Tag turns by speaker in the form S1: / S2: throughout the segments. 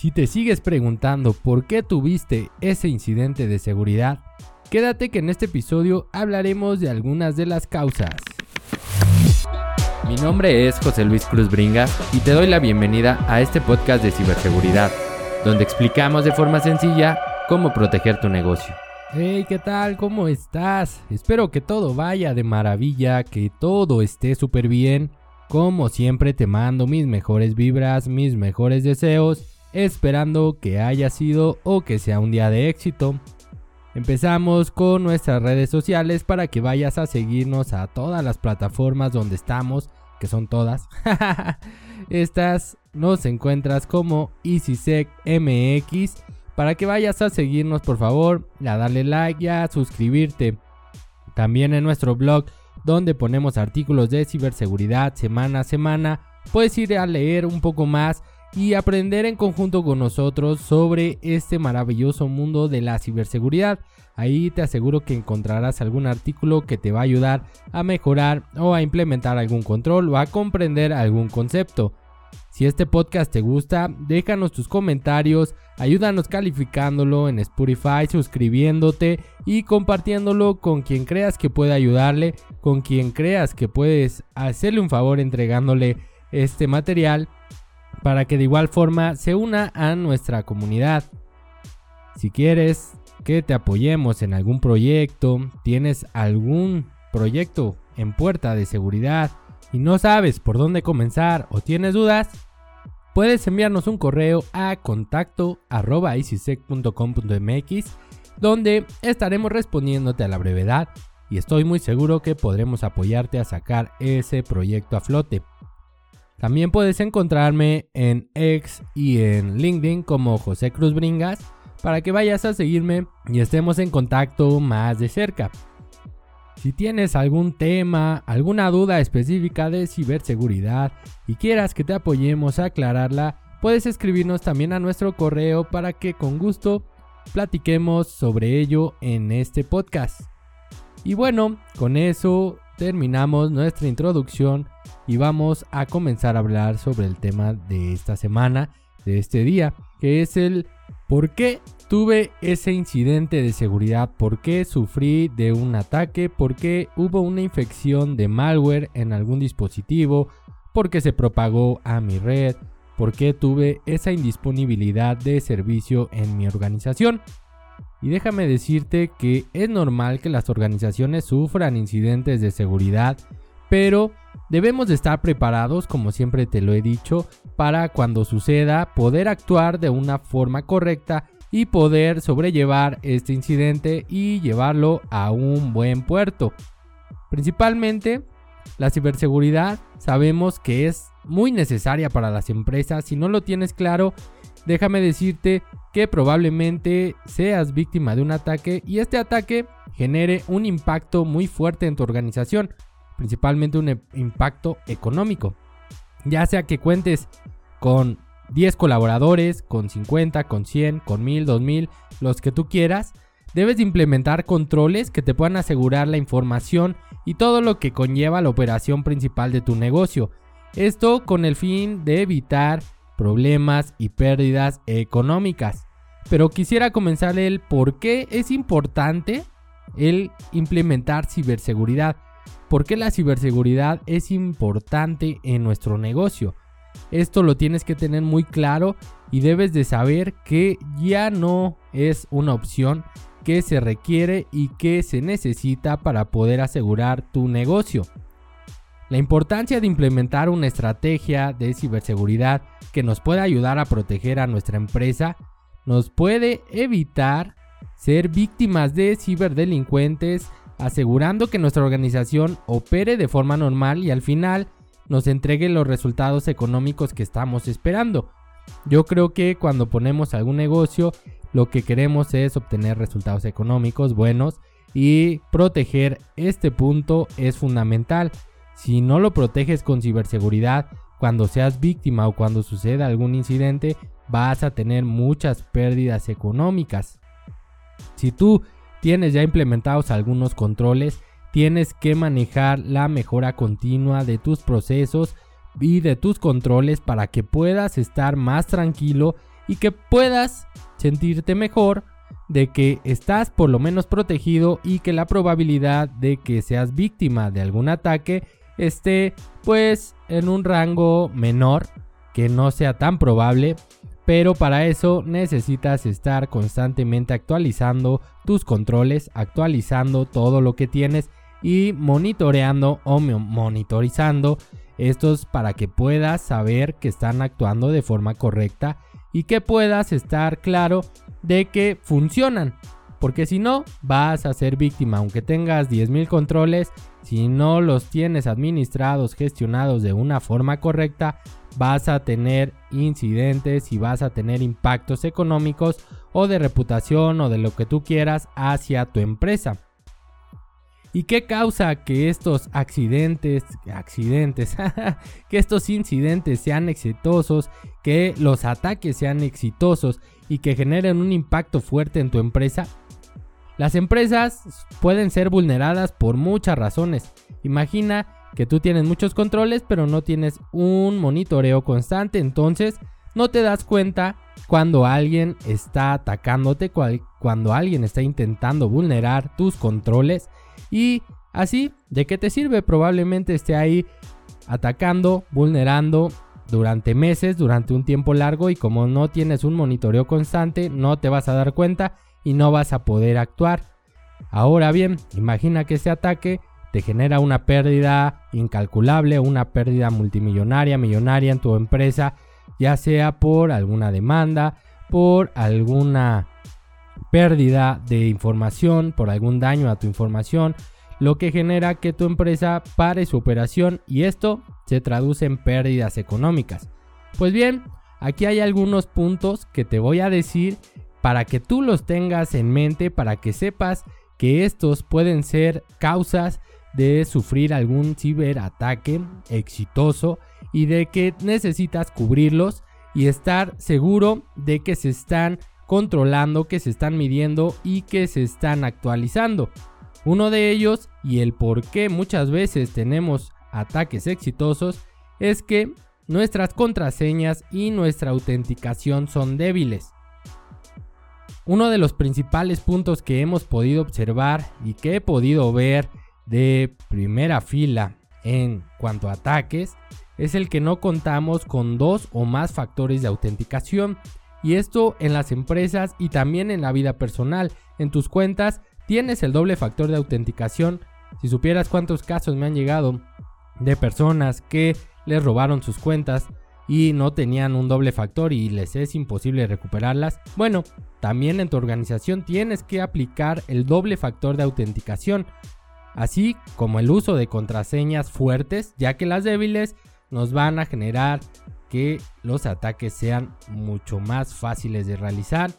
S1: Si te sigues preguntando por qué tuviste ese incidente de seguridad, quédate que en este episodio hablaremos de algunas de las causas. Mi nombre es José Luis Cruz Bringa y te doy la bienvenida a este podcast de ciberseguridad, donde explicamos de forma sencilla cómo proteger tu negocio. Hey, ¿qué tal? ¿Cómo estás? Espero que todo vaya de maravilla, que todo esté súper bien. Como siempre te mando mis mejores vibras, mis mejores deseos esperando que haya sido o que sea un día de éxito. Empezamos con nuestras redes sociales para que vayas a seguirnos a todas las plataformas donde estamos, que son todas. Estas nos encuentras como EasySecMX para que vayas a seguirnos por favor, a darle like y a suscribirte. También en nuestro blog donde ponemos artículos de ciberseguridad semana a semana, puedes ir a leer un poco más y aprender en conjunto con nosotros sobre este maravilloso mundo de la ciberseguridad. Ahí te aseguro que encontrarás algún artículo que te va a ayudar a mejorar o a implementar algún control o a comprender algún concepto. Si este podcast te gusta, déjanos tus comentarios, ayúdanos calificándolo en Spotify, suscribiéndote y compartiéndolo con quien creas que puede ayudarle, con quien creas que puedes hacerle un favor entregándole este material para que de igual forma se una a nuestra comunidad. Si quieres que te apoyemos en algún proyecto, tienes algún proyecto en puerta de seguridad y no sabes por dónde comenzar o tienes dudas, puedes enviarnos un correo a contacto donde estaremos respondiéndote a la brevedad y estoy muy seguro que podremos apoyarte a sacar ese proyecto a flote. También puedes encontrarme en X y en LinkedIn como José Cruz Bringas para que vayas a seguirme y estemos en contacto más de cerca. Si tienes algún tema, alguna duda específica de ciberseguridad y quieras que te apoyemos a aclararla, puedes escribirnos también a nuestro correo para que con gusto platiquemos sobre ello en este podcast. Y bueno, con eso terminamos nuestra introducción y vamos a comenzar a hablar sobre el tema de esta semana, de este día, que es el por qué tuve ese incidente de seguridad, por qué sufrí de un ataque, por qué hubo una infección de malware en algún dispositivo, por qué se propagó a mi red, por qué tuve esa indisponibilidad de servicio en mi organización. Y déjame decirte que es normal que las organizaciones sufran incidentes de seguridad, pero debemos de estar preparados, como siempre te lo he dicho, para cuando suceda poder actuar de una forma correcta y poder sobrellevar este incidente y llevarlo a un buen puerto. Principalmente, la ciberseguridad sabemos que es muy necesaria para las empresas. Si no lo tienes claro, déjame decirte que probablemente seas víctima de un ataque y este ataque genere un impacto muy fuerte en tu organización, principalmente un impacto económico. Ya sea que cuentes con 10 colaboradores, con 50, con 100, con 1000, 2000, los que tú quieras, debes implementar controles que te puedan asegurar la información y todo lo que conlleva la operación principal de tu negocio. Esto con el fin de evitar problemas y pérdidas económicas. Pero quisiera comenzar el por qué es importante el implementar ciberseguridad. ¿Por qué la ciberseguridad es importante en nuestro negocio? Esto lo tienes que tener muy claro y debes de saber que ya no es una opción que se requiere y que se necesita para poder asegurar tu negocio. La importancia de implementar una estrategia de ciberseguridad que nos pueda ayudar a proteger a nuestra empresa nos puede evitar ser víctimas de ciberdelincuentes, asegurando que nuestra organización opere de forma normal y al final nos entregue los resultados económicos que estamos esperando. Yo creo que cuando ponemos algún negocio, lo que queremos es obtener resultados económicos buenos y proteger este punto es fundamental. Si no lo proteges con ciberseguridad, cuando seas víctima o cuando suceda algún incidente, vas a tener muchas pérdidas económicas. Si tú tienes ya implementados algunos controles, tienes que manejar la mejora continua de tus procesos y de tus controles para que puedas estar más tranquilo y que puedas sentirte mejor de que estás por lo menos protegido y que la probabilidad de que seas víctima de algún ataque esté pues en un rango menor que no sea tan probable pero para eso necesitas estar constantemente actualizando tus controles, actualizando todo lo que tienes y monitoreando o monitorizando estos para que puedas saber que están actuando de forma correcta y que puedas estar claro de que funcionan. Porque si no, vas a ser víctima. Aunque tengas 10.000 controles, si no los tienes administrados, gestionados de una forma correcta, vas a tener incidentes y vas a tener impactos económicos o de reputación o de lo que tú quieras hacia tu empresa. ¿Y qué causa que estos accidentes, accidentes, que estos incidentes sean exitosos, que los ataques sean exitosos y que generen un impacto fuerte en tu empresa? Las empresas pueden ser vulneradas por muchas razones. Imagina que tú tienes muchos controles pero no tienes un monitoreo constante, entonces no te das cuenta cuando alguien está atacándote, cuando alguien está intentando vulnerar tus controles y así, ¿de qué te sirve? Probablemente esté ahí atacando, vulnerando durante meses, durante un tiempo largo y como no tienes un monitoreo constante, no te vas a dar cuenta y no vas a poder actuar. Ahora bien, imagina que ese ataque te genera una pérdida incalculable, una pérdida multimillonaria, millonaria en tu empresa, ya sea por alguna demanda, por alguna pérdida de información, por algún daño a tu información, lo que genera que tu empresa pare su operación y esto se traduce en pérdidas económicas. Pues bien, aquí hay algunos puntos que te voy a decir para que tú los tengas en mente, para que sepas que estos pueden ser causas de sufrir algún ciberataque exitoso y de que necesitas cubrirlos y estar seguro de que se están controlando, que se están midiendo y que se están actualizando. Uno de ellos y el por qué muchas veces tenemos ataques exitosos es que nuestras contraseñas y nuestra autenticación son débiles. Uno de los principales puntos que hemos podido observar y que he podido ver de primera fila en cuanto a ataques es el que no contamos con dos o más factores de autenticación. Y esto en las empresas y también en la vida personal. En tus cuentas tienes el doble factor de autenticación. Si supieras cuántos casos me han llegado de personas que les robaron sus cuentas y no tenían un doble factor y les es imposible recuperarlas, bueno, también en tu organización tienes que aplicar el doble factor de autenticación así como el uso de contraseñas fuertes, ya que las débiles nos van a generar que los ataques sean mucho más fáciles de realizar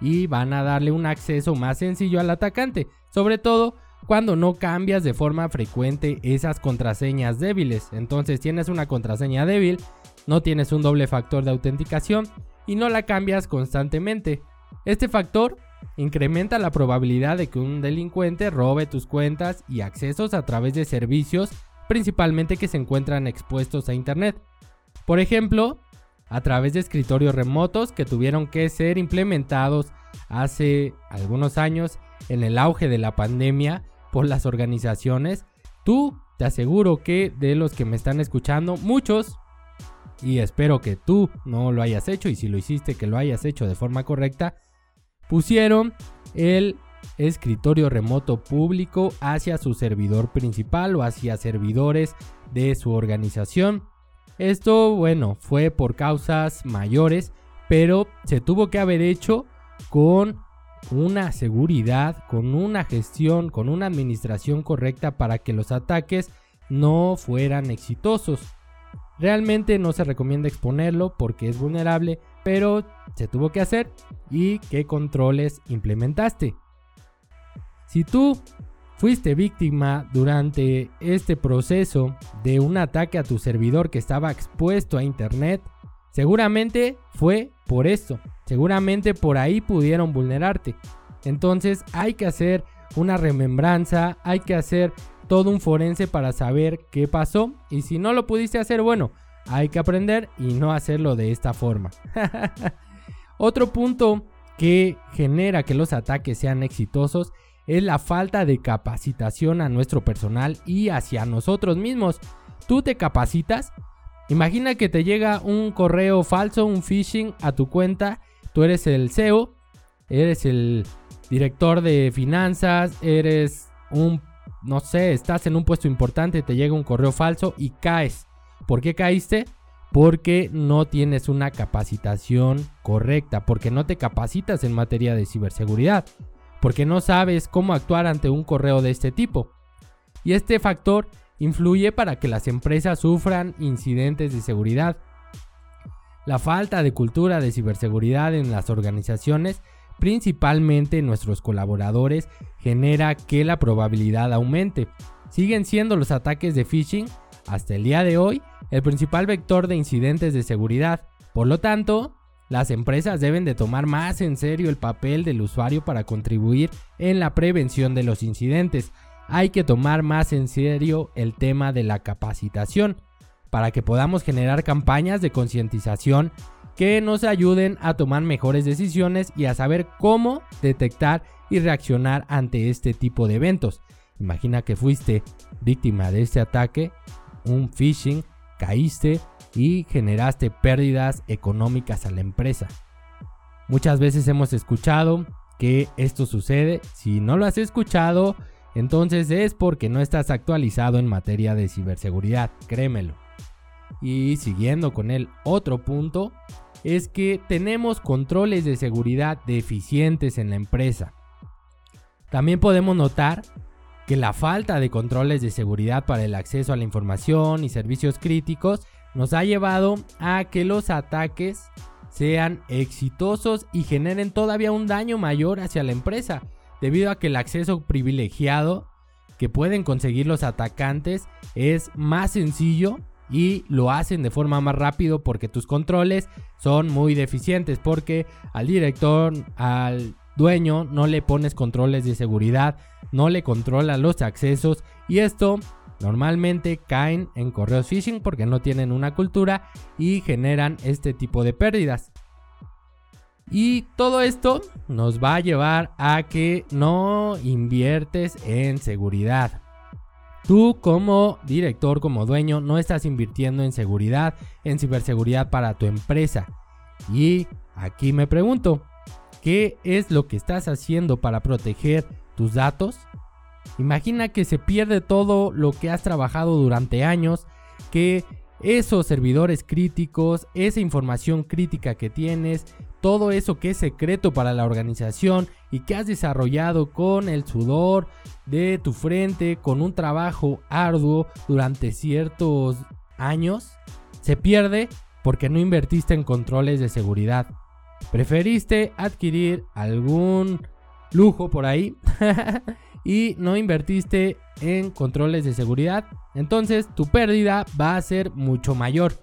S1: y van a darle un acceso más sencillo al atacante, sobre todo cuando no cambias de forma frecuente esas contraseñas débiles. Entonces tienes una contraseña débil, no tienes un doble factor de autenticación y no la cambias constantemente. Este factor incrementa la probabilidad de que un delincuente robe tus cuentas y accesos a través de servicios principalmente que se encuentran expuestos a Internet. Por ejemplo, a través de escritorios remotos que tuvieron que ser implementados hace algunos años en el auge de la pandemia por las organizaciones. Tú te aseguro que de los que me están escuchando, muchos, y espero que tú no lo hayas hecho y si lo hiciste que lo hayas hecho de forma correcta, pusieron el escritorio remoto público hacia su servidor principal o hacia servidores de su organización. Esto, bueno, fue por causas mayores, pero se tuvo que haber hecho con una seguridad, con una gestión, con una administración correcta para que los ataques no fueran exitosos. Realmente no se recomienda exponerlo porque es vulnerable, pero se tuvo que hacer y qué controles implementaste. Si tú fuiste víctima durante este proceso de un ataque a tu servidor que estaba expuesto a internet, seguramente fue por esto, seguramente por ahí pudieron vulnerarte. Entonces hay que hacer una remembranza, hay que hacer todo un forense para saber qué pasó y si no lo pudiste hacer, bueno, hay que aprender y no hacerlo de esta forma. Otro punto que genera que los ataques sean exitosos es la falta de capacitación a nuestro personal y hacia nosotros mismos. ¿Tú te capacitas? Imagina que te llega un correo falso, un phishing a tu cuenta, tú eres el CEO, eres el director de finanzas, eres un, no sé, estás en un puesto importante, te llega un correo falso y caes. ¿Por qué caíste? Porque no tienes una capacitación correcta, porque no te capacitas en materia de ciberseguridad, porque no sabes cómo actuar ante un correo de este tipo. Y este factor influye para que las empresas sufran incidentes de seguridad. La falta de cultura de ciberseguridad en las organizaciones principalmente nuestros colaboradores, genera que la probabilidad aumente. Siguen siendo los ataques de phishing, hasta el día de hoy, el principal vector de incidentes de seguridad. Por lo tanto, las empresas deben de tomar más en serio el papel del usuario para contribuir en la prevención de los incidentes. Hay que tomar más en serio el tema de la capacitación para que podamos generar campañas de concientización que nos ayuden a tomar mejores decisiones y a saber cómo detectar y reaccionar ante este tipo de eventos. Imagina que fuiste víctima de este ataque, un phishing, caíste y generaste pérdidas económicas a la empresa. Muchas veces hemos escuchado que esto sucede. Si no lo has escuchado, entonces es porque no estás actualizado en materia de ciberseguridad, créemelo. Y siguiendo con el otro punto, es que tenemos controles de seguridad deficientes en la empresa. También podemos notar que la falta de controles de seguridad para el acceso a la información y servicios críticos nos ha llevado a que los ataques sean exitosos y generen todavía un daño mayor hacia la empresa, debido a que el acceso privilegiado que pueden conseguir los atacantes es más sencillo y lo hacen de forma más rápido porque tus controles son muy deficientes porque al director, al dueño no le pones controles de seguridad, no le controla los accesos y esto normalmente caen en correos phishing porque no tienen una cultura y generan este tipo de pérdidas. Y todo esto nos va a llevar a que no inviertes en seguridad. Tú como director, como dueño, no estás invirtiendo en seguridad, en ciberseguridad para tu empresa. Y aquí me pregunto, ¿qué es lo que estás haciendo para proteger tus datos? Imagina que se pierde todo lo que has trabajado durante años, que esos servidores críticos, esa información crítica que tienes, todo eso que es secreto para la organización y que has desarrollado con el sudor de tu frente, con un trabajo arduo durante ciertos años, se pierde porque no invertiste en controles de seguridad. Preferiste adquirir algún lujo por ahí y no invertiste en controles de seguridad. Entonces tu pérdida va a ser mucho mayor.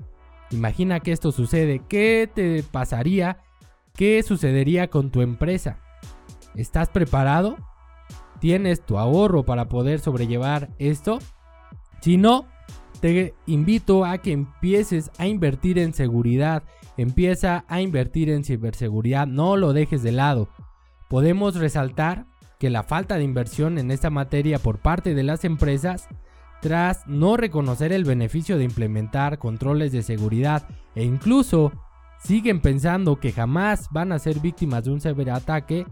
S1: Imagina que esto sucede. ¿Qué te pasaría ¿Qué sucedería con tu empresa? ¿Estás preparado? ¿Tienes tu ahorro para poder sobrellevar esto? Si no, te invito a que empieces a invertir en seguridad. Empieza a invertir en ciberseguridad. No lo dejes de lado. Podemos resaltar que la falta de inversión en esta materia por parte de las empresas tras no reconocer el beneficio de implementar controles de seguridad e incluso siguen pensando que jamás van a ser víctimas de un ciberataque,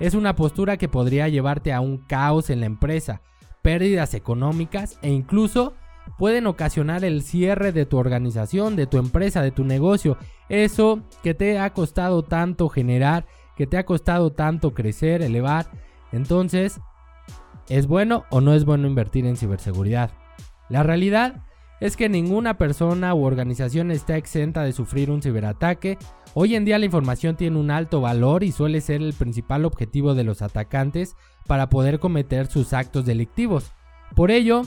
S1: es una postura que podría llevarte a un caos en la empresa, pérdidas económicas e incluso pueden ocasionar el cierre de tu organización, de tu empresa, de tu negocio. Eso que te ha costado tanto generar, que te ha costado tanto crecer, elevar. Entonces, ¿es bueno o no es bueno invertir en ciberseguridad? La realidad es que ninguna persona u organización está exenta de sufrir un ciberataque. Hoy en día la información tiene un alto valor y suele ser el principal objetivo de los atacantes para poder cometer sus actos delictivos. Por ello,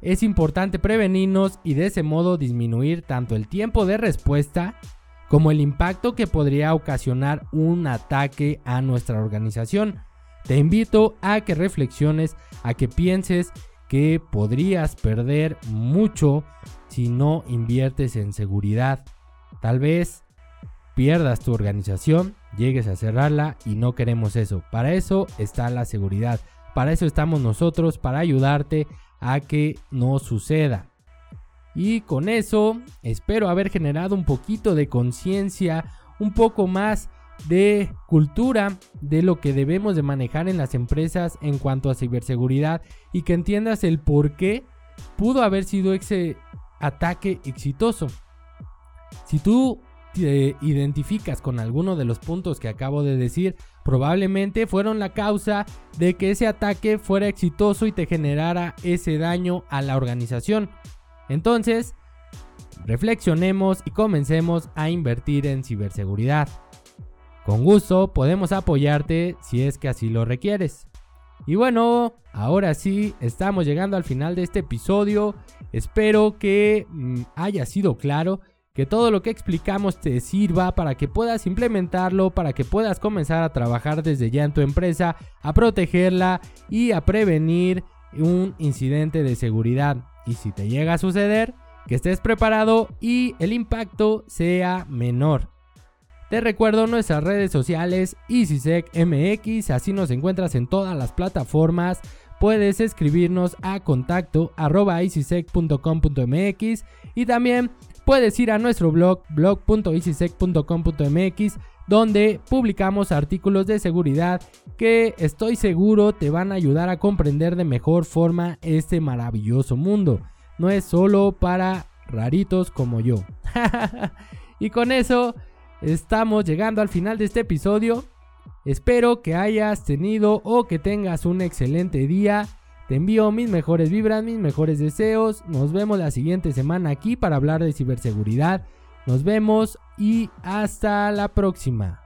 S1: es importante prevenirnos y de ese modo disminuir tanto el tiempo de respuesta como el impacto que podría ocasionar un ataque a nuestra organización. Te invito a que reflexiones, a que pienses que podrías perder mucho si no inviertes en seguridad. Tal vez pierdas tu organización llegues a cerrarla y no queremos eso. Para eso está la seguridad. Para eso estamos nosotros, para ayudarte a que no suceda. Y con eso espero haber generado un poquito de conciencia, un poco más de cultura de lo que debemos de manejar en las empresas en cuanto a ciberseguridad y que entiendas el por qué pudo haber sido ese ataque exitoso. Si tú te identificas con alguno de los puntos que acabo de decir, probablemente fueron la causa de que ese ataque fuera exitoso y te generara ese daño a la organización. Entonces, reflexionemos y comencemos a invertir en ciberseguridad. Con gusto podemos apoyarte si es que así lo requieres. Y bueno, ahora sí, estamos llegando al final de este episodio. Espero que mm, haya sido claro, que todo lo que explicamos te sirva para que puedas implementarlo, para que puedas comenzar a trabajar desde ya en tu empresa, a protegerla y a prevenir un incidente de seguridad. Y si te llega a suceder, que estés preparado y el impacto sea menor. Te recuerdo nuestras redes sociales EasySecMX, así nos encuentras en todas las plataformas. Puedes escribirnos a contacto arroba y también puedes ir a nuestro blog blog.easysec.com.mx donde publicamos artículos de seguridad que estoy seguro te van a ayudar a comprender de mejor forma este maravilloso mundo. No es solo para raritos como yo. y con eso estamos llegando al final de este episodio. Espero que hayas tenido o que tengas un excelente día. Te envío mis mejores vibras, mis mejores deseos. Nos vemos la siguiente semana aquí para hablar de ciberseguridad. Nos vemos y hasta la próxima.